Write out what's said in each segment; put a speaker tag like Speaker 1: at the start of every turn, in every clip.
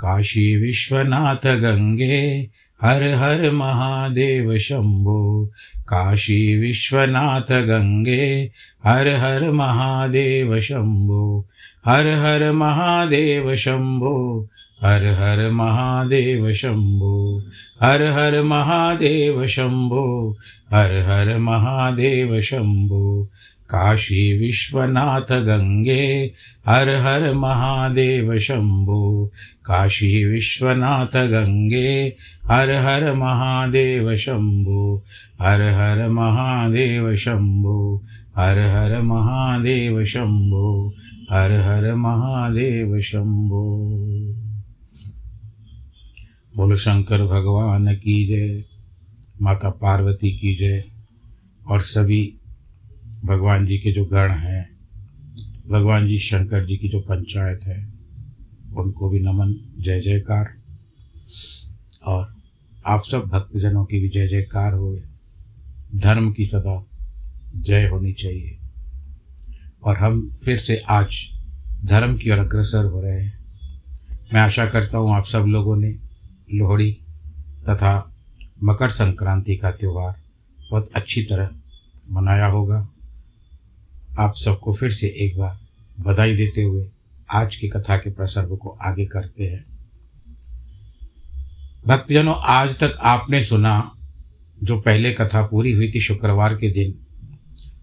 Speaker 1: काशी विश्वनाथ गङ्गे हर हर महादेव शम्भो काशी विश्वनाथ गङ्गे हर हर महादेव शम्भो हर हर महादेव शम्भो हर हर महादेव शम्भो हर हर महादेव शम्भो हर हर महादेव शम्भो काशी विश्वनाथ गङ्गे हर हर महादेव शम्भो काशी विश्वनाथ गङ्गे हर हर महादेव शम्भो हर हर महादेव शम्भो हर हर महादेव शम्भो हर हर महादेव शम्भो बोलो, शंकर भगवान की जय, माता पार्वती की जय, और सभी भगवान जी के जो गण हैं, भगवान जी शंकर जी की जो पंचायत है, उनको भी नमन, जय जयकार। और आप सब भक्तजनों की भी जय जयकार हो, धर्म की सदा जय होनी चाहिए। और हम फिर से आज धर्म की ओर अग्रसर हो रहे हैं। मैं आशा करता हूँ आप सब लोगों ने लोहड़ी तथा मकर संक्रांति का त्यौहार बहुत अच्छी तरह मनाया होगा। आप सबको फिर से एक बार बधाई देते हुए आज की कथा के प्रसंग को आगे करते हैं। भक्तजनों, आज तक आपने सुना जो पहले कथा पूरी हुई थी शुक्रवार के दिन,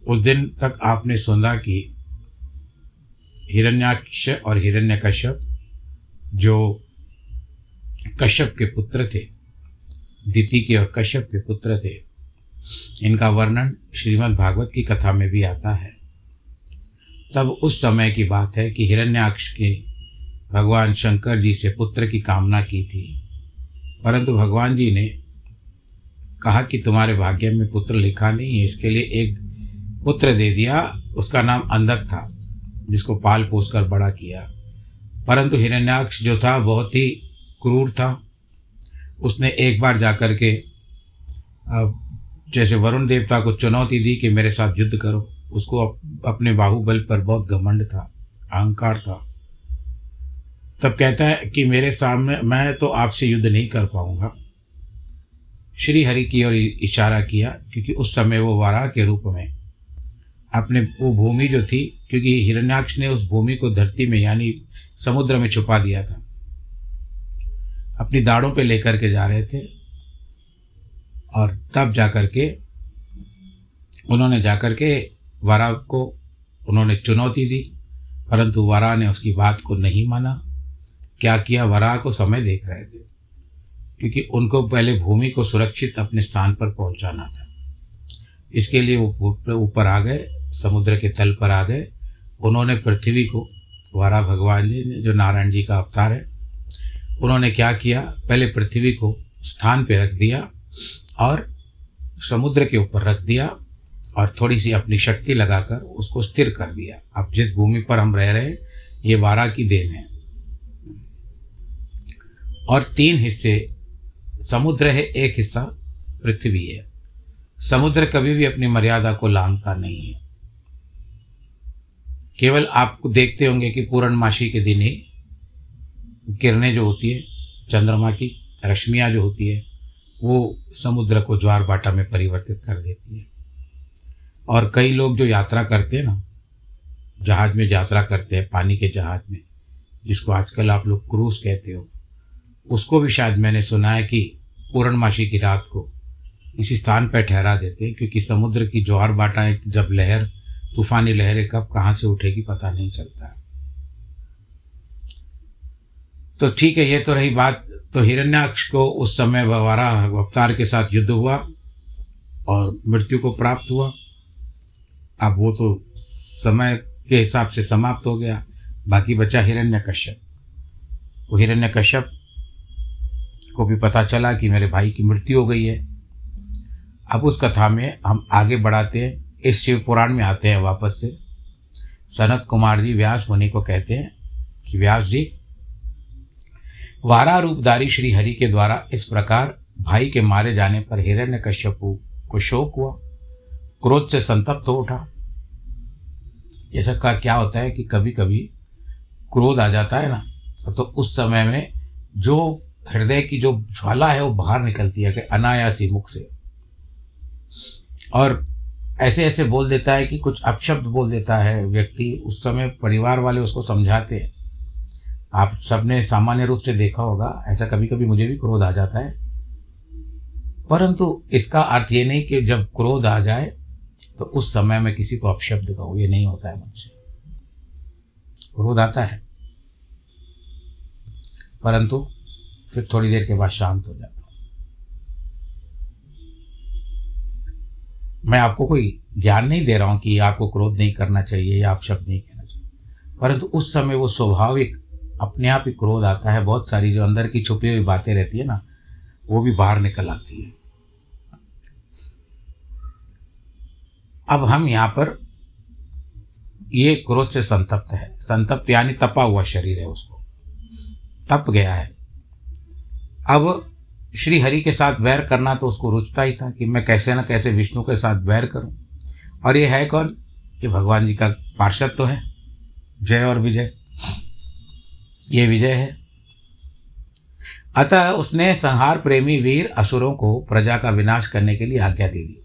Speaker 1: उस दिन तक आपने सुना कि हिरण्याक्ष और हिरण्यकश्यप जो कश्यप के पुत्र थे। दिति के और कश्यप के पुत्र थे। इनका वर्णन श्रीमद् भागवत की कथा में भी आता है। तब उस समय की बात है कि हिरण्याक्ष के भगवान शंकर जी से पुत्र की कामना की थी। परंतु भगवान जी ने कहा कि तुम्हारे भाग्य में पुत्र लिखा नहीं है, इसके लिए एक पुत्र दे दिया। उसका नाम अंधक था, जिसको पाल पोस कर बड़ा किया। परंतु हिरण्याक्ष जो था, बहुत ही क्रूर था। उसने एक बार जा कर के जैसे वरुण देवता को चुनौती दी कि मेरे साथ युद्ध करो, उसको अपने बाहुबल पर बहुत घमंड था, अहंकार था। तब कहता है कि मेरे सामने, मैं तो आपसे युद्ध नहीं कर पाऊँगा। श्री हरि की ओर इशारा किया, क्योंकि उस समय वो वाराह के रूप में, अपने, वो भूमि जो थी, क्योंकि हिरण्याक्ष ने उस भूमि को धरती में, यानी समुद्र में छुपा दिया था। अपनी दाढ़ों पे लेकर के जा रहे थे और तब जा कर के उन्होंने जा कर के वारा को उन्होंने चुनौती दी, परंतु वरा ने उसकी बात को नहीं माना। क्या किया? वरा को समय देख रहे थे, क्योंकि उनको पहले भूमि को सुरक्षित अपने स्थान पर पहुंचाना था। इसके लिए वो ऊपर आ गए, समुद्र के तल पर आ गए। उन्होंने पृथ्वी को, वारा भगवान जी ने, जो नारायण जी का अवतार है उन्होंने क्या किया? पहले पृथ्वी को स्थान पे रख दिया और समुद्र के ऊपर रख दिया और थोड़ी सी अपनी शक्ति लगाकर उसको स्थिर कर दिया। अब जिस भूमि पर हम रह रहे हैं, ये वारा की देन है। और तीन हिस्से, समुद्र है, एक हिस्सा पृथ्वी है। समुद्र कभी भी अपनी मर्यादा को लांघता नहीं है। केवल आपको देखते होंगे कि पूर्णमासी के दिन ही किरणें जो होती है, चंद्रमा की, रश्मियाँ जो होती है, वो समुद्र को ज्वार बाटा में परिवर्तित कर देती है। और कई लोग जो यात्रा करते हैं ना, जहाज़ में यात्रा करते हैं, पानी के जहाज़ में, जिसको आजकल आप लोग क्रूज़ कहते हो, उसको भी शायद मैंने सुना है कि पूर्णमासी की रात को इसी स्थान पर ठहरा देते हैं, क्योंकि समुद्र की ज्वार बाटाएँ जब लहर, तूफ़ानी लहरें कब कहाँ से उठेगी पता नहीं चलता। तो ठीक है, ये तो रही बात। तो हिरण्याक्ष को उस समय ववारा अवतार के साथ युद्ध हुआ और मृत्यु को प्राप्त हुआ। अब वो तो समय के हिसाब से समाप्त हो गया। बाकी बचा हिरण्य कश्यप वो हिरण्य कश्यप को भी पता चला कि मेरे भाई की मृत्यु हो गई है। अब उस कथा में हम आगे बढ़ाते हैं। इस शिव पुराण में आते हैं वापस से। सनत कुमार जी व्यास मुनि को कहते हैं कि, व्यास जी वारा रूपधारी श्री हरि के द्वारा इस प्रकार भाई के मारे जाने पर हिरण्य कश्यपु को शोक हुआ, क्रोध से संतप्त हो उठा। ऐसा का क्या होता है कि कभी कभी क्रोध आ जाता है ना तो उस समय में जो हृदय की जो ज्वाला है वो बाहर निकलती है कि अनायासी मुख से। और ऐसे ऐसे बोल देता है कि कुछ अपशब्द बोल देता है, व्यक्ति उस समय परिवार वाले उसको समझाते हैं। आप सबने सामान्य रूप से देखा होगा, ऐसा कभी कभी मुझे भी क्रोध आ जाता है। परंतु इसका अर्थ ये नहीं कि जब क्रोध आ जाए तो उस समय में किसी को अपशब्द कहूँ, ये नहीं होता है मुझसे। क्रोध आता है। परंतु फिर थोड़ी देर के बाद शांत हो जाता हूँ। मैं आपको कोई ज्ञान नहीं दे रहा हूँ कि आपको क्रोध नहीं करना चाहिए या आप शब्द नहीं कहना चाहिए। परंतु उस समय वो स्वाभाविक अपने आप ही क्रोध आता है, बहुत सारी जो अंदर की छुपी हुई बातें रहती है ना, वो भी बाहर निकल आती है। अब हम यहाँ पर, ये क्रोध से संतप्त है। संतप्त यानी तपा हुआ शरीर है उसको। तप गया है। अब श्री हरि के साथ वैर करना तो उसको रुचता ही था कि मैं कैसे ना कैसे विष्णु के साथ वैर करूँ। और ये है कौन? ये भगवान जी का पार्षद तो है। जय और विजय। ये विजय है। अतः उसने संहार प्रेमी वीर असुरों को प्रजा का विनाश करने के लिए आज्ञा दे दी।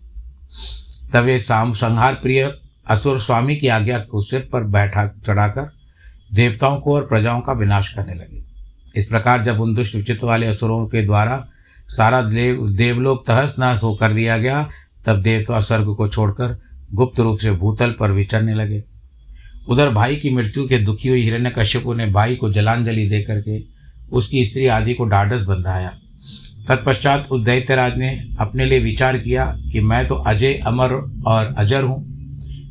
Speaker 1: तब साम संहार प्रिय असुर स्वामी की आज्ञा को सिर पर बैठा चढ़ाकर देवताओं को और प्रजाओं का विनाश करने लगे। इस प्रकार जब उन दुष्ट विचित वाले असुरों के द्वारा सारा देव देवलोक तहस नहस हो कर दिया गया, तब देवता स्वर्ग को छोड़कर गुप्त रूप से भूतल पर विचरने लगे। उधर भाई की मृत्यु के दुखी हुई हिरण्य कश्यपु ने भाई को जलांजलि दे करके उसकी स्त्री आदि को ढाढ़स बंधाया। तत्पश्चात उस दैत्यराज ने अपने लिए विचार किया कि मैं तो अजय, अमर और अजर हूँ।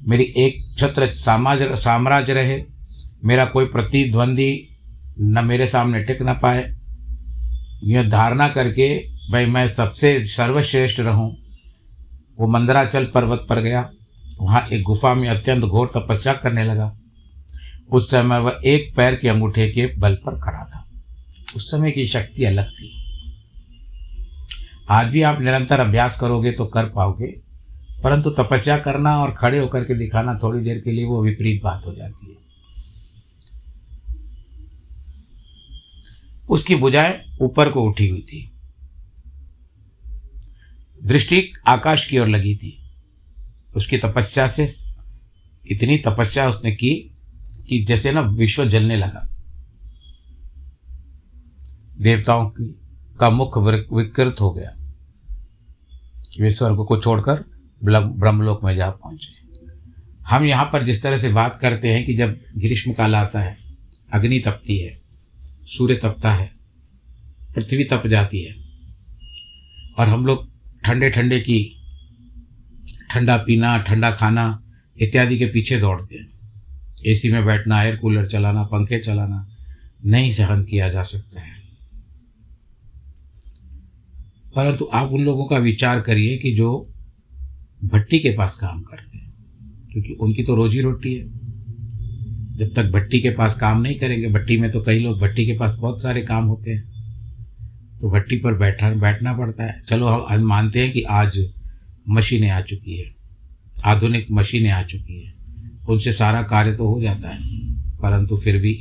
Speaker 1: मेरी एक छत्र सामाज साम्राज्य रहे। मेरा कोई प्रतिद्वंदी न मेरे सामने टिक न पाए। यह धारणा करके, भाई मैं सबसे सर्वश्रेष्ठ रहूँ। वो मंदराचल पर्वत पर गया। वहाँ एक गुफा में अत्यंत घोर तपस्या करने लगा। उस समय वह एक पैर के अंगूठे के बल पर खड़ा था। उस समय की शक्ति अलग थी। आज भी आप निरंतर अभ्यास करोगे तो कर पाओगे, परंतु तपस्या करना और खड़े होकर के दिखाना थोड़ी देर के लिए वो विपरीत बात हो जाती है। उसकी बुझाएँ ऊपर को उठी हुई थी। दृष्टि आकाश की ओर लगी थी। उसकी तपस्या से, इतनी तपस्या उसने की कि जैसे ना विश्व जलने लगा। देवताओं की, का मुख विकृत हो गया। वे स्वर्ग को छोड़कर ब्रह्मलोक में जा पहुँचे। हम यहाँ पर जिस तरह से बात करते हैं कि जब ग्रीष्म काल आता है, अग्नि तपती है, सूर्य तपता है, पृथ्वी तप जाती है, और हम लोग ठंडे ठंडे की ठंडा पीना, ठंडा खाना इत्यादि के पीछे दौड़ते हैं। एसी में बैठना एयर कूलर चलाना, पंखे चलाना, नहीं सहन किया जा सकता है। परंतु आप उन लोगों का विचार करिए कि जो भट्टी के पास काम करते हैं, क्योंकि उनकी तो रोजी रोटी है। जब तक भट्टी के पास काम नहीं करेंगे, भट्टी में तो कई लोग भट्टी के पास बहुत सारे काम होते हैं तो भट्टी पर बैठा, बैठना पड़ता है। चलो हम मानते हैं कि आज मशीनें आ चुकी है। आधुनिक मशीनें आ चुकी है। उनसे सारा कार्य तो हो जाता है परंतु फिर भी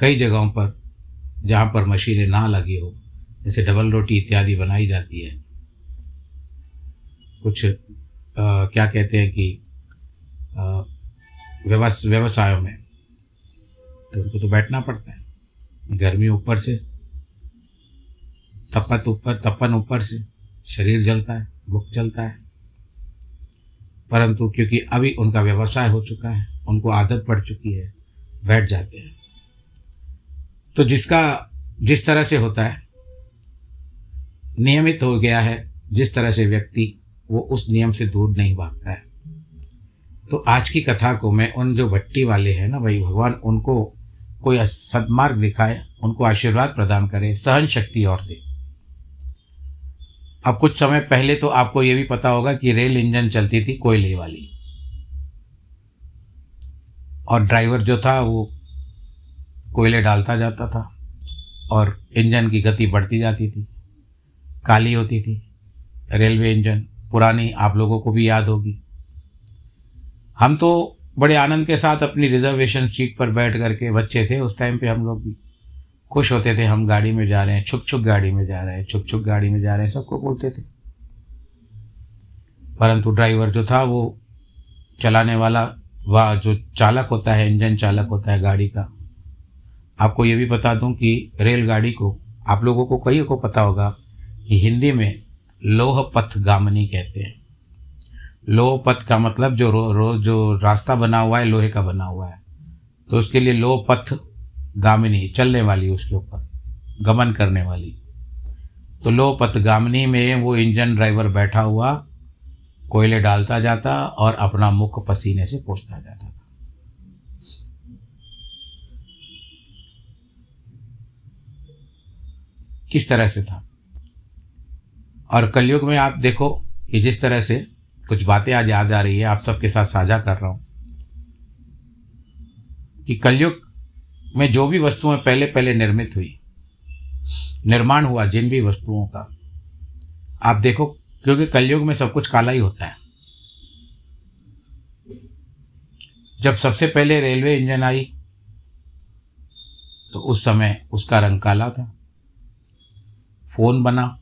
Speaker 1: कई जगहों पर जहाँ पर मशीनें ना लगी हो जैसे डबल रोटी इत्यादि बनाई जाती है कुछ आ, क्या कहते हैं कि व्यवस व्यवसायों में तो उनको तो बैठना पड़ता है। गर्मी ऊपर से तपत ऊपर तपन ऊपर से शरीर जलता है भूख जलता है। परंतु क्योंकि अभी उनका व्यवसाय हो चुका है, उनको आदत पड़ चुकी है, बैठ जाते हैं। तो जिसका, जिस तरह से होता है, नियमित हो गया है, जिस तरह से व्यक्ति, वो उस नियम से दूर नहीं भागता है। तो आज की कथा को मैं उन जो भट्टी वाले हैं ना भाई, भगवान उनको कोई सदमार्ग दिखाए, उनको आशीर्वाद प्रदान करे सहन शक्ति और दे। अब कुछ समय पहले तो आपको ये भी पता होगा कि रेल इंजन चलती थी कोयले वाली। और ड्राइवर जो था, वो कोयले डालता जाता था और इंजन की गति बढ़ती जाती थी। काली होती थी रेलवे इंजन, पुरानी आप लोगों को भी याद होगी। हम तो बड़े आनंद के साथ अपनी रिजर्वेशन सीट पर बैठ करके बच्चे थे उस टाइम पे हम लोग भी। खुश होते थे हम गाड़ी में जा रहे हैं छुक छुक गाड़ी में जा रहे हैं छुक छुक गाड़ी में जा रहे हैं सबको बोलते थे। परंतु ड्राइवर जो था वो चलाने वाला वह जो चालक होता है इंजन चालक होता है गाड़ी का। आपको ये भी बता दूँ कि रेलगाड़ी को आप लोगों को कई को पता होगा कि हिंदी में लोह पथ गामनी कहते हैं। लोह पथ का मतलब जो रो, रो जो रास्ता बना हुआ है लोहे का बना हुआ है। तो उसके लिए लोह पथ गामिनी, चलने वाली उसके ऊपर, गमन करने वाली। तो लो पथगामिनी में वो इंजन ड्राइवर बैठा हुआ, कोयले डालता जाता और अपना मुख पसीने से पोसता जाता था। किस तरह से था? और कलयुग में आप देखो कि जिस तरह से कुछ बातें आज याद आ रही है, आप सबके साथ साझा कर रहा हूँ कि कलयुग में जो भी वस्तुएँ पहले पहले निर्मित हुई, निर्माण हुआ जिन भी वस्तुओं का, आप देखो, क्योंकि कलयुग में सब कुछ काला ही होता है। जब सबसे पहले रेलवे इंजन आई तो उस समय उसका रंग काला था। फ़ोन बना,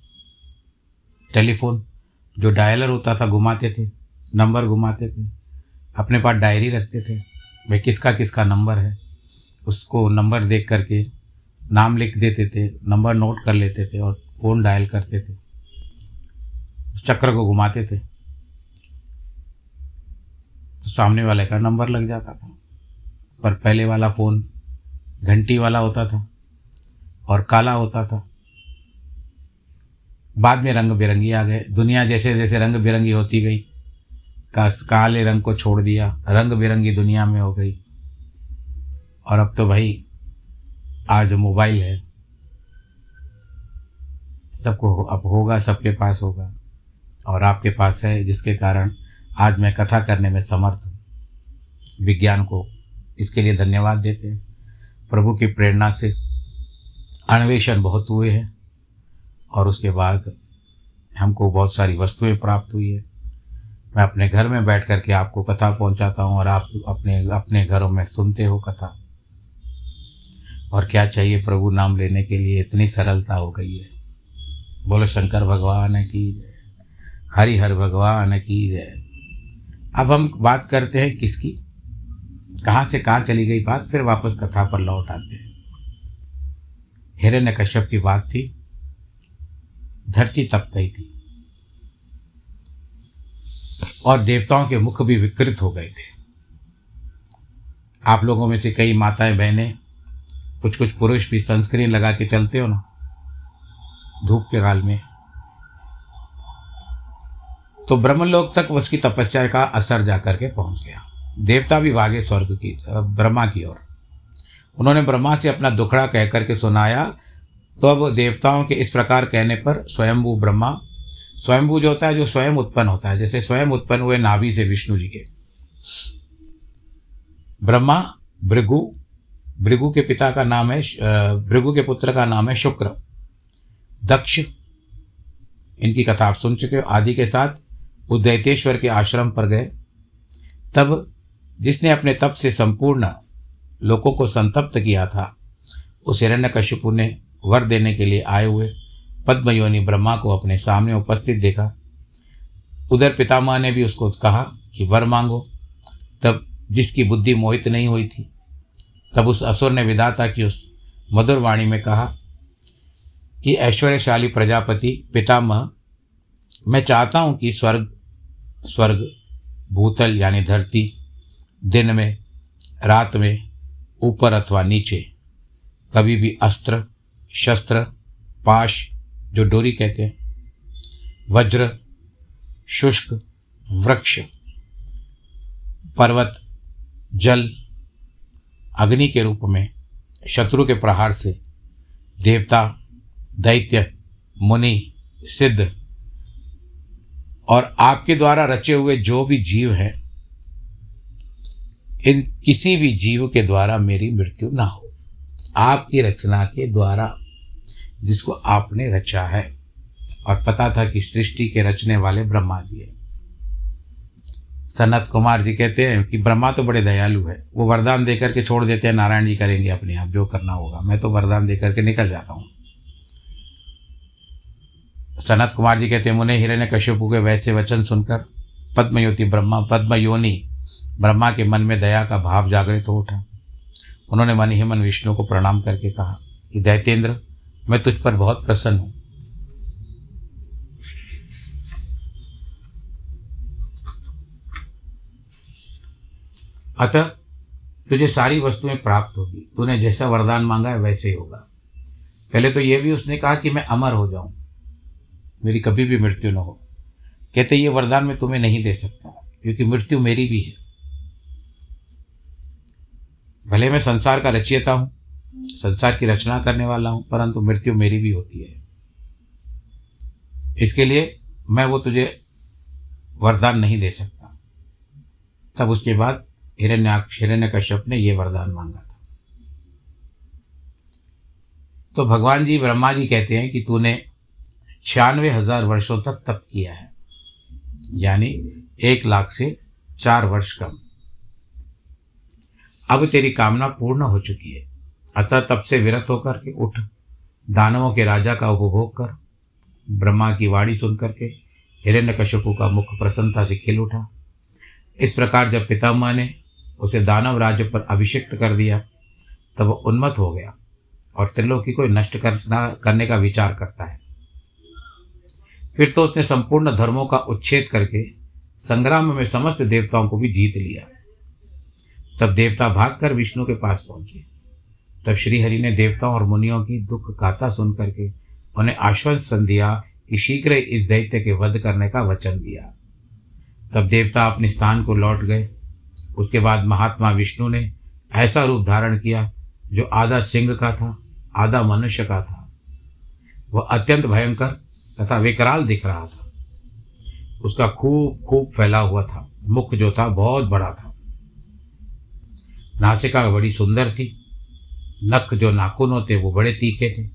Speaker 1: टेलीफोन, जो डायलर होता था, घुमाते थे, नंबर घुमाते थे, अपने पास डायरी रखते थे, भाई किसका किसका नंबर है? उसको नंबर देख करके नाम लिख देते थे, नंबर नोट कर लेते थे और फ़ोन डायल करते थे। उस चक्र को घुमाते थे। तो सामने वाले का नंबर लग जाता था। पर पहले वाला फ़ोन घंटी वाला होता था और काला होता था। बाद में रंग बिरंगी आ गए। दुनिया जैसे जैसे रंग बिरंगी होती गई काले रंग को छोड़ दिया, रंग बिरंगी दुनिया में हो गई। और अब तो भाई, आज मोबाइल है, सबको अब होगा, सबके पास होगा। और आपके पास है, जिसके कारण आज मैं कथा करने में समर्थ हूँ। विज्ञान को इसके लिए धन्यवाद देते हैं। प्रभु की प्रेरणा से अन्वेषण बहुत हुए हैं, और उसके बाद हमको बहुत सारी वस्तुएँ प्राप्त हुई है। मैं अपने घर में बैठ कर के आपको कथा पहुंचाता हूँ, और आप अपने अपने घरों में सुनते हो कथा। और क्या चाहिए प्रभु नाम लेने के लिए? इतनी सरलता हो गई है। बोलो, शंकर भगवान की हरि हर भगवान की जय? अब हम बात करते हैं किसकी? कहाँ से कहाँ चली गई बात? फिर वापस कथा पर लौट आते हैं। हिरण्य कश्यप की बात थी। धरती तप गई थी। और देवताओं के मुख भी विकृत हो गए थे। आप लोगों में से कई माताएँ, बहनें कुछ कुछ पुरुष भी सनस्क्रीन लगा के चलते हो ना, धूप के काल में। तो ब्रह्मलोक तक उसकी तपस्या का असर जा करके पहुँच गया। देवता भी भागे स्वर्ग की ब्रह्मा की ओर। उन्होंने ब्रह्मा से अपना दुखड़ा कह करके सुनाया तो अब देवताओं के इस प्रकार कहने पर स्वयंभू ब्रह्मा, स्वयंभू जो होता है, जो स्वयं उत्पन्न होता है, जैसे स्वयं उत्पन्न हुए नाभि से विष्णु जी के। ब्रह्मा, भृगु भृगु के पिता का नाम है भृगु के पुत्र का नाम है शुक्र। दक्ष, इनकी कथा आप सुन चुके हो, आदि के साथ वो दैतेश्वर के आश्रम पर गए। तब जिसने अपने तप से संपूर्ण लोगों को संतप्त किया था, उस हिरण्यकशिपु ने वर देने के लिए आए हुए पद्मयोनि ब्रह्मा को अपने सामने उपस्थित देखा। उधर पितामह ने भी उसको कहा कि, वर मांगो। तब जिसकी बुद्धि मोहित नहीं हुई थी तब उस असुर ने विधाता की उस मधुर वाणी में कहा कि ऐश्वर्यशाली प्रजापति पितामह, मैं चाहता हूँ कि स्वर्ग स्वर्ग, भूतल यानी धरती, दिन में, रात में, ऊपर अथवा नीचे, कभी भी अस्त्र, शस्त्र, पाश, जो डोरी कहते हैं, वज्र, शुष्क, वृक्ष, पर्वत, जल अग्नि के रूप में, शत्रु के प्रहार से, देवता, दैत्य, मुनि, सिद्ध और आपके द्वारा रचे हुए जो भी जीव हैं, इन किसी भी जीव के द्वारा मेरी मृत्यु ना हो। आपकी रचना के द्वारा जिसको आपने रचा है। और पता था कि सृष्टि के रचने वाले ब्रह्मा जी हैं। सनत कुमार जी कहते हैं कि ब्रह्मा तो बड़े दयालु है। वो वरदान दे करके छोड़ देते हैं, नारायण जी करेंगे अपने आप, जो करना होगा। मैं तो वरदान दे करके निकल जाता हूँ। सनत कुमार जी कहते हैं, मुने हिरण्य कश्यपु के वैसे वचन सुनकर पद्मयोति ब्रह्मा, पद्मयोनि, ब्रह्मा के मन में दया का भाव जागृत हो उठा। उन्होंने मन ही मन विष्णु को प्रणाम करके कहा कि, दैतेंद्र, मैं तुझ पर बहुत प्रसन्न हूँ। अतः तुझे सारी वस्तुएँ प्राप्त होगी। तूने जैसा वरदान मांगा है वैसे ही होगा। पहले तो ये भी उसने कहा कि मैं अमर हो जाऊँ। मेरी कभी भी मृत्यु न हो। कहते, ये वरदान मैं तुम्हें नहीं दे सकता, क्योंकि मृत्यु मेरी भी है। भले मैं संसार का रचयिता हूँ, संसार की रचना करने वाला हूँ, परंतु मृत्यु मेरी भी होती है। इसके लिए मैं वो तुझे वरदान नहीं दे सकता। तब उसके बाद हिरण्याक्ष हिरण्य कश्यप ने ये वरदान मांगा था। तो भगवान जी, ब्रह्मा जी कहते हैं कि तूने छियानवे हज़ार वर्षों तक तप किया है। यानी एक लाख से चार वर्ष कम। अब तेरी कामना पूर्ण हो चुकी है। अतः तब से विरत होकर के उठ, दानवों के राजा का उपभोग कर, ब्रह्मा की वाणी सुन करके हिरण्य कश्यपु का मुख प्रसन्नता से खिल उठा। इस प्रकार जब पितामह ने उसे दानव राज्य पर अभिषिक्त कर दिया, तब वह उन्मत्त हो गया और त्रिलोकी को नष्ट करना, करने का विचार करता है। फिर तो उसने संपूर्ण धर्मों का उच्छेद करके संग्राम में समस्त देवताओं को भी जीत लिया। तब देवता भागकर विष्णु के पास पहुँचे। तब श्रीहरि ने देवताओं और मुनियों की दुख गाथा सुन करके उन्हें आश्वासन दिया कि शीघ्र इस दैत्य के वध करने का वचन दिया। तब देवता अपने स्थान को लौट गए। उसके बाद महात्मा विष्णु ने ऐसा रूप धारण किया जो आधा सिंह का था, आधा मनुष्य का था। वह अत्यंत भयंकर तथा विकराल दिख रहा था। उसका खूब खूब फैला हुआ था। मुख जो था, बहुत बड़ा था। नासिका बड़ी सुंदर थी। नख जो नाखून होते वो बड़े तीखे थे।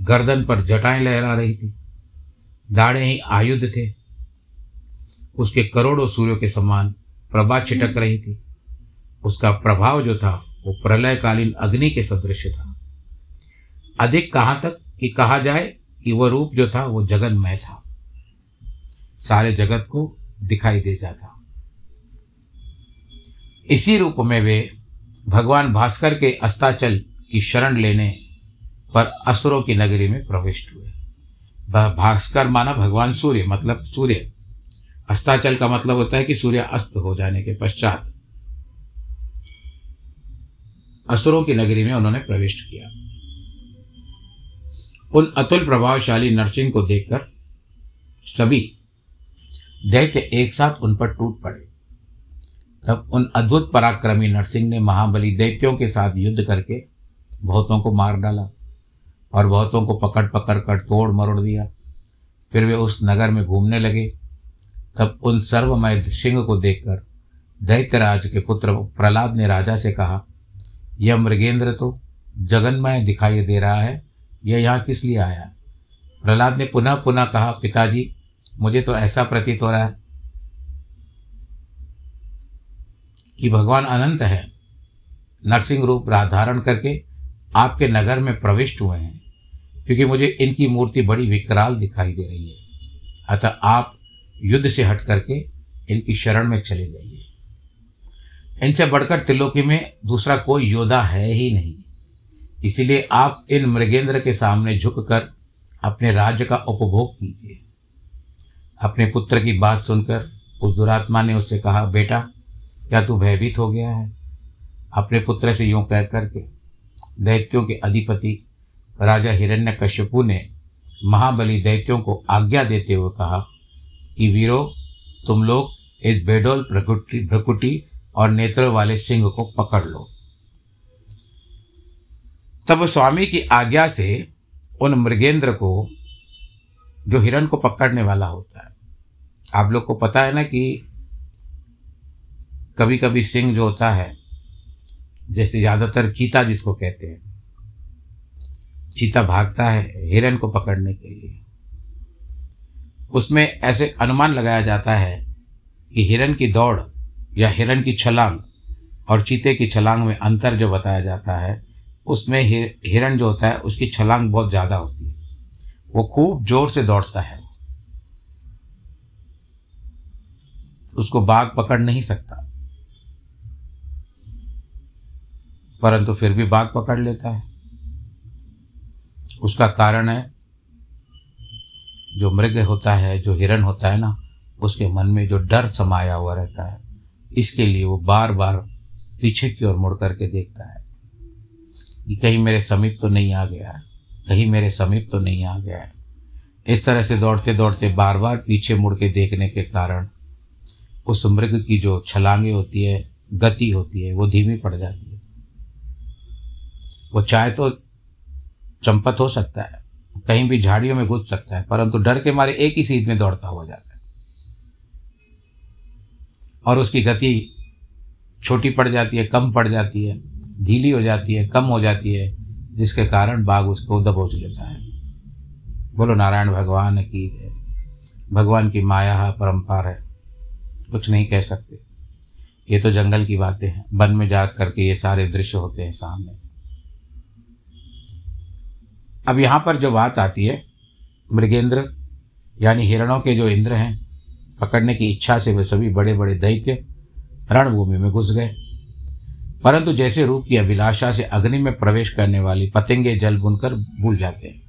Speaker 1: गर्दन पर जटाएँ लहरा रही थी। दाढ़े ही आयुध थे। उसके करोड़ों सूर्यों के समान प्रभा छिटक रही थी। उसका प्रभाव जो था, वो प्रलयकालीन अग्नि के सदृश था। अधिक कहाँ तक कि कहा जाए कि वह रूप जो था, वो जगन्मय था। सारे जगत को दिखाई दे जाता। इसी रूप में वे भगवान भास्कर के अस्ताचल की शरण लेने पर असुरों की नगरी में प्रविष्ट हुए। भास्कर माना भगवान सूर्य मतलब सूर्य। अस्ताचल का मतलब होता है कि सूर्य अस्त हो जाने के पश्चात असुरों की नगरी में उन्होंने प्रविष्ट किया। उन अतुल प्रभावशाली नरसिंह को देखकर सभी दैत्य एक साथ उन पर टूट पड़े। तब उन अद्भुत पराक्रमी नरसिंह ने महाबली दैत्यों के साथ युद्ध करके बहुतों को मार डाला और बहुतों को पकड़ पकड़ कर तोड़ मरोड़ दिया। फिर वे उस नगर में घूमने लगे। तब उन सर्वमय सिंह को देखकर दैत्यराज के पुत्र प्रहलाद ने राजा से कहा, यह मृगेंद्र तो जगन्मय दिखाई दे रहा है, यह यहाँ किस लिए आया? प्रहलाद ने पुनः पुनः कहा, पिताजी, मुझे तो ऐसा प्रतीत हो रहा है कि भगवान अनंत है। नरसिंह रूप धारण करके आपके नगर में प्रविष्ट हुए हैं, क्योंकि मुझे इनकी मूर्ति बड़ी विकराल दिखाई दे रही है। अतः आप युद्ध से हट करके इनकी शरण में चले जाइए। इनसे बढ़कर त्रिलोकी में दूसरा कोई योद्धा है ही नहीं। इसीलिए आप इन मृगेंद्र के सामने झुककर अपने राज्य का उपभोग कीजिए। अपने पुत्र की बात सुनकर उस दुरात्मा ने उससे कहा, बेटा, क्या तू भयभीत हो गया है? अपने पुत्र से यूँ कह करके दैत्यों के अधिपति राजा हिरण्य हिरण्यकश्यपु ने महाबली दैत्यों को आज्ञा देते हुए कहा कि वीरो, तुम लोग इस बेडोल प्रकुटी भ्रकुटी और नेत्र वाले सिंह को पकड़ लो। तब स्वामी की आज्ञा से उन मृगेंद्र को, जो हिरण को पकड़ने वाला होता है, आप लोग को पता है ना कि कभी कभी सिंह जो होता है, जैसे ज़्यादातर चीता जिसको कहते हैं, चीता भागता है हिरण को पकड़ने के लिए। उसमें ऐसे अनुमान लगाया जाता है कि हिरण की दौड़ या हिरण की छलांग और चीते की छलांग में अंतर जो बताया जाता है, उसमें हिरण जो होता है, उसकी छलांग बहुत ज़्यादा होती है। वो खूब ज़ोर से दौड़ता है। उसको बाघ पकड़ नहीं सकता। परंतु फिर भी बाघ पकड़ लेता है। उसका कारण है जो मृग होता है, जो हिरण होता है ना, उसके मन में जो डर समाया हुआ रहता है, इसके लिए वो बार बार पीछे की ओर मुड़ करके देखता है कि कहीं मेरे समीप तो नहीं आ गया है, कहीं मेरे समीप तो नहीं आ गया है। इस तरह से दौड़ते दौड़ते बार बार पीछे मुड़ के देखने के कारण उस मृग की जो छलांगे होती है, गति होती है, वो धीमी पड़ जाती है। वो चाहे तो चंपत हो सकता है कहीं भी झाड़ियों में घुस सकता है, परंतु डर के मारे एक ही सीध में दौड़ता हुआ जाता है। और उसकी गति छोटी पड़ जाती है, कम पड़ जाती है, ढीली हो जाती है, कम हो जाती है, जिसके कारण बाघ उसको दबोच लेता है। बोलो, नारायण भगवान की है भगवान की माया है परम्पार है, कुछ नहीं कह सकते। ये तो जंगल की बातें हैं, वन में जा करके ये सारे दृश्य होते हैं सामने। अब यहाँ पर जो बात आती है, मृगेंद्र, यानी हिरणों के जो इंद्र हैं, पकड़ने की इच्छा से वे सभी बड़े बड़े दैत्य रणभूमि में घुस गए। परंतु जैसे रूप की अभिलाषा से अग्नि में प्रवेश करने वाली पतंगे जल बुनकर भूल जाते हैं।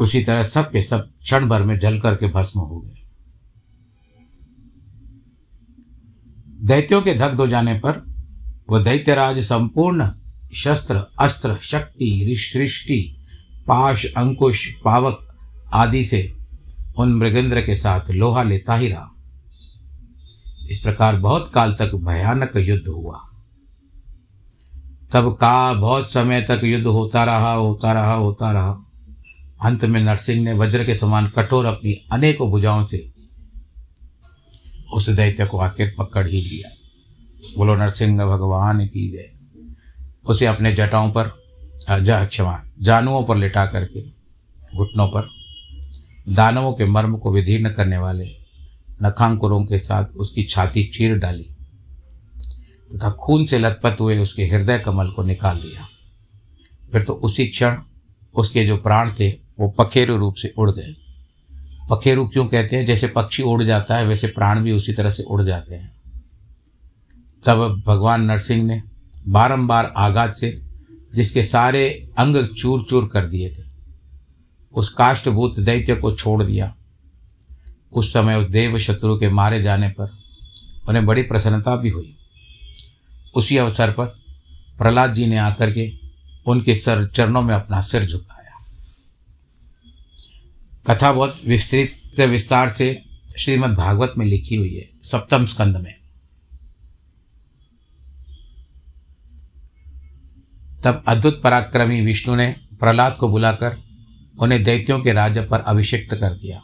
Speaker 1: उसी तरह सब के सब क्षण भर में जल करके भस्म हो गए। दैत्यों के धग्ध हो जाने पर वह दैत्यराज संपूर्ण शस्त्र, अस्त्र, शक्ति सृष्टि, पाश, अंकुश, पावक आदि से उन मृगेंद्र के साथ लोहा लेता ही रहा। इस प्रकार बहुत काल तक भयानक युद्ध हुआ। तब का बहुत समय तक युद्ध होता रहा होता रहा होता रहा। अंत में नरसिंह ने वज्र के समान कठोर अपनी अनेकों भुजाओं से उस दैत्य को आखिर पकड़ ही लिया। बोलो, नरसिंह भगवान की जय। उसे अपने जटाओं पर जा, क्षमा जानुओं पर लिटा करके, घुटनों पर, दानवों के मर्म को विदीर्ण करने वाले नखांकुरों के साथ उसकी छाती चीर डाली तथा तो खून से लथपथ हुए उसके हृदय कमल को निकाल दिया। फिर तो उसी क्षण उसके जो प्राण थे, वो पखेरु रूप से उड़ गए। पखेरु क्यों कहते हैं? जैसे पक्षी उड़ जाता है, वैसे प्राण भी उसी तरह से उड़ जाते हैं। तब भगवान नरसिंह ने बारंबार आघात से जिसके सारे अंग चूर चूर कर दिए थे, उस काष्ठभूत दैत्य को छोड़ दिया। उस समय उस देव शत्रु के मारे जाने पर उन्हें बड़ी प्रसन्नता भी हुई। उसी अवसर पर प्रहलाद जी ने आकर के उनके सर, चरणों में अपना सिर झुकाया। कथा बहुत विस्तृत से विस्तार से श्रीमद् भागवत में लिखी हुई है, सप्तम स्कंद में। तब अद्भुत पराक्रमी विष्णु ने प्रहलाद को बुलाकर उन्हें दैत्यों के राज्य पर अभिषिक्त कर दिया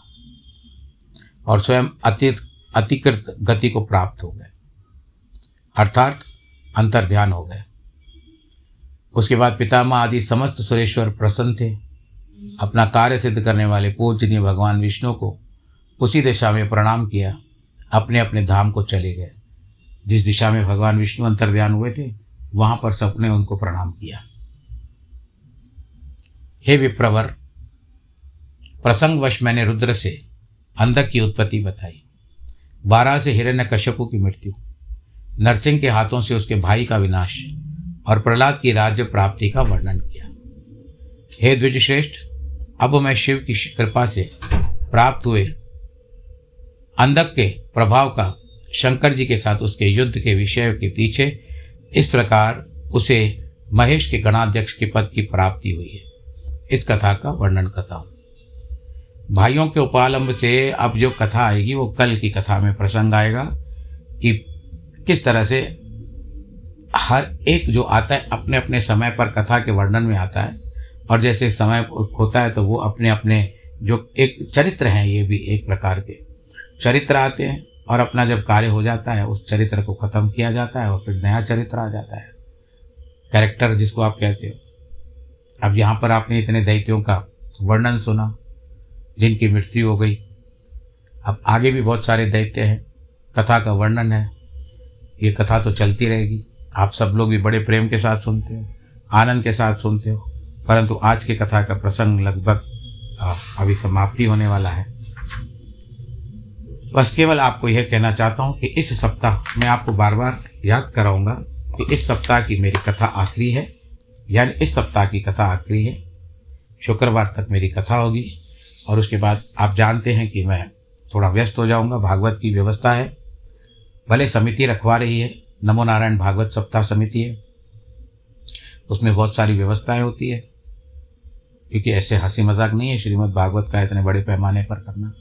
Speaker 1: और स्वयं अति अतिकृत गति को प्राप्त हो गए। अर्थात अंतर ध्यान हो गए। उसके बाद पितामह आदि समस्त सुरेश्वर प्रसन्न थे। अपना कार्य सिद्ध करने वाले पूजनीय भगवान विष्णु को उसी दिशा में प्रणाम किया अपने अपने धाम को चले गए। जिस दिशा में भगवान विष्णु अंतर ध्यान हुए थे, वहाँ पर सबने उनको प्रणाम किया। हे विप्रवर, प्रसंगवश मैंने रुद्र से अंधक की उत्पत्ति बताई। बारह से हिरण्य कश्यपु की मृत्यु, नरसिंह के हाथों से उसके भाई का विनाश और प्रहलाद की राज्य प्राप्ति का वर्णन किया। हे द्विजश्रेष्ठ अब मैं शिव की कृपा से प्राप्त हुए अंधक के प्रभाव का शंकर जी के साथ उसके युद्ध के विषय के पीछे इस प्रकार उसे महेश के गणाध्यक्ष के पद की प्राप्ति हुई है। इस कथा का वर्णन करता हूँ। भाइयों के उपालंब से अब जो कथा आएगी वो कल की कथा में प्रसंग आएगा कि किस तरह से हर एक जो आता है अपने अपने समय पर कथा के वर्णन में आता है और जैसे समय होता है तो वो अपने अपने जो एक चरित्र हैं, ये भी एक प्रकार के। चरित्र आते हैं और अपना जब कार्य हो जाता है, उस चरित्र को ख़त्म किया जाता है और फिर नया चरित्र आ जाता है। कैरेक्टर जिसको आप कहते हो। अब यहाँ पर आपने इतने दैत्यों का वर्णन सुना, जिनकी मृत्यु हो गई। अब आगे भी बहुत सारे दैत्य हैं, कथा का वर्णन है। ये कथा तो चलती रहेगी। आप सब लोग भी बड़े प्रेम के साथ सुनते हो, आनंद के साथ सुनते हो। परंतु आज की कथा का प्रसंग लगभग अभी समाप्ति होने वाला है। बस केवल आपको यह कहना चाहता हूँ कि इस सप्ताह मैं आपको बार बार याद कराऊँगा कि इस सप्ताह की मेरी कथा आखिरी है, यानी इस सप्ताह की कथा आखिरी है। शुक्रवार तक मेरी कथा होगी, और उसके बाद आप जानते हैं कि मैं थोड़ा व्यस्त हो जाऊँगा, भागवत की व्यवस्था है। भले समिति रखवा रही है, नमो नारायण भागवत सप्ताह समिति है। उसमें बहुत सारी व्यवस्थाएँ होती है। क्योंकि ऐसे हँसी मज़ाक नहीं है, श्रीमद् भागवत का इतने बड़े पैमाने पर करना।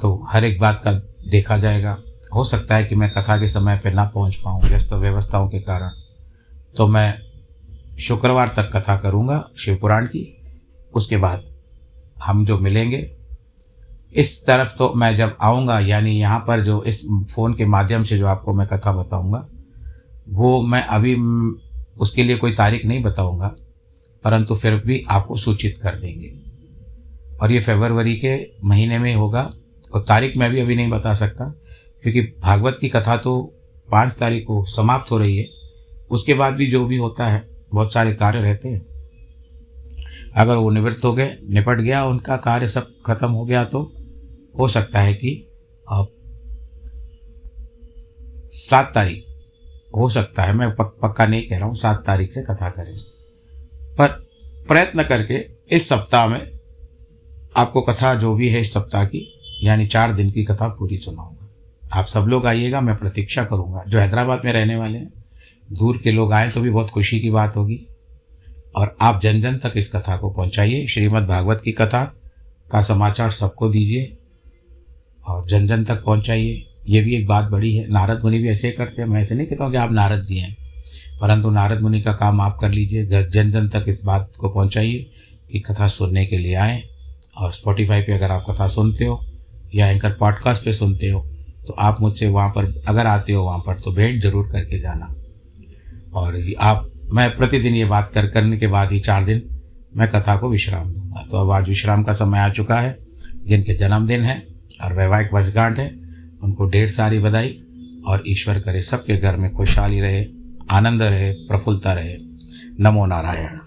Speaker 1: तो हर एक बात का देखा जाएगा। हो सकता है कि मैं कथा के समय पर ना पहुँच पाऊँ, व्यस्त, व्यवस्थाओं के कारण। तो मैं शुक्रवार तक कथा करूँगा शिवपुराण की। उसके बाद हम जो मिलेंगे, इस तरफ़ तो मैं जब आऊँगा, यानी यहाँ पर जो इस फ़ोन के माध्यम से जो आपको मैं कथा बताऊँगा, वो मैं अभी उसके लिए कोई तारीख नहीं बताऊँगा। परंतु फिर भी आपको सूचित कर देंगे। और ये फेबरवरी के महीने में होगा और तारीख मैं भी अभी नहीं बता सकता क्योंकि भागवत की कथा तो पाँच तारीख को समाप्त हो रही है। उसके बाद भी जो भी होता है बहुत सारे कार्य रहते हैं। अगर वो निवृत्त हो गए निपट गया उनका कार्य सब खत्म हो गया तो हो सकता है कि आप सात तारीख हो सकता है मैं पक, पक्का नहीं कह रहा हूँ सात तारीख से कथा करें। पर प्रयत्न करके इस सप्ताह में आपको कथा जो भी है इस सप्ताह की, यानी चार दिन की कथा पूरी सुनाऊँगा। आप सब लोग आइएगा, मैं प्रतीक्षा करूँगा। जो हैदराबाद में रहने वाले हैं, दूर के लोग आए तो भी बहुत खुशी की बात होगी। और आप जन जन तक इस कथा को पहुंचाइए। श्रीमद् भागवत की कथा का समाचार सबको दीजिए और जन जन तक पहुंचाइए। ये भी एक बात बड़ी है। नारद मुनि भी ऐसे करते हैं। मैं ऐसे नहीं कहता हूँ कि आप नारद जी हैं। परंतु नारद मुनि का काम आप कर लीजिए जन जन तक इस बात को पहुँचाइए कि कथा सुनने के लिए आएँ। और स्पॉटिफाई पे अगर आप कथा सुनते हो या एंकर पॉडकास्ट पे सुनते हो तो आप मुझसे वहाँ पर, अगर आते हो वहाँ पर तो भेंट ज़रूर करके जाना। और आप, मैं प्रतिदिन ये बात कर, करने के बाद ही चार दिन मैं कथा को विश्राम दूँगा। तो अब आज विश्राम का समय आ चुका है, जिनके जन्मदिन है और वैवाहिक वर्षगांठ है, उनको ढेर सारी बधाई और ईश्वर करे सबके घर में खुशहाली रहे। आनंद रहे प्रफुल्लता रहे। नमो नारायण।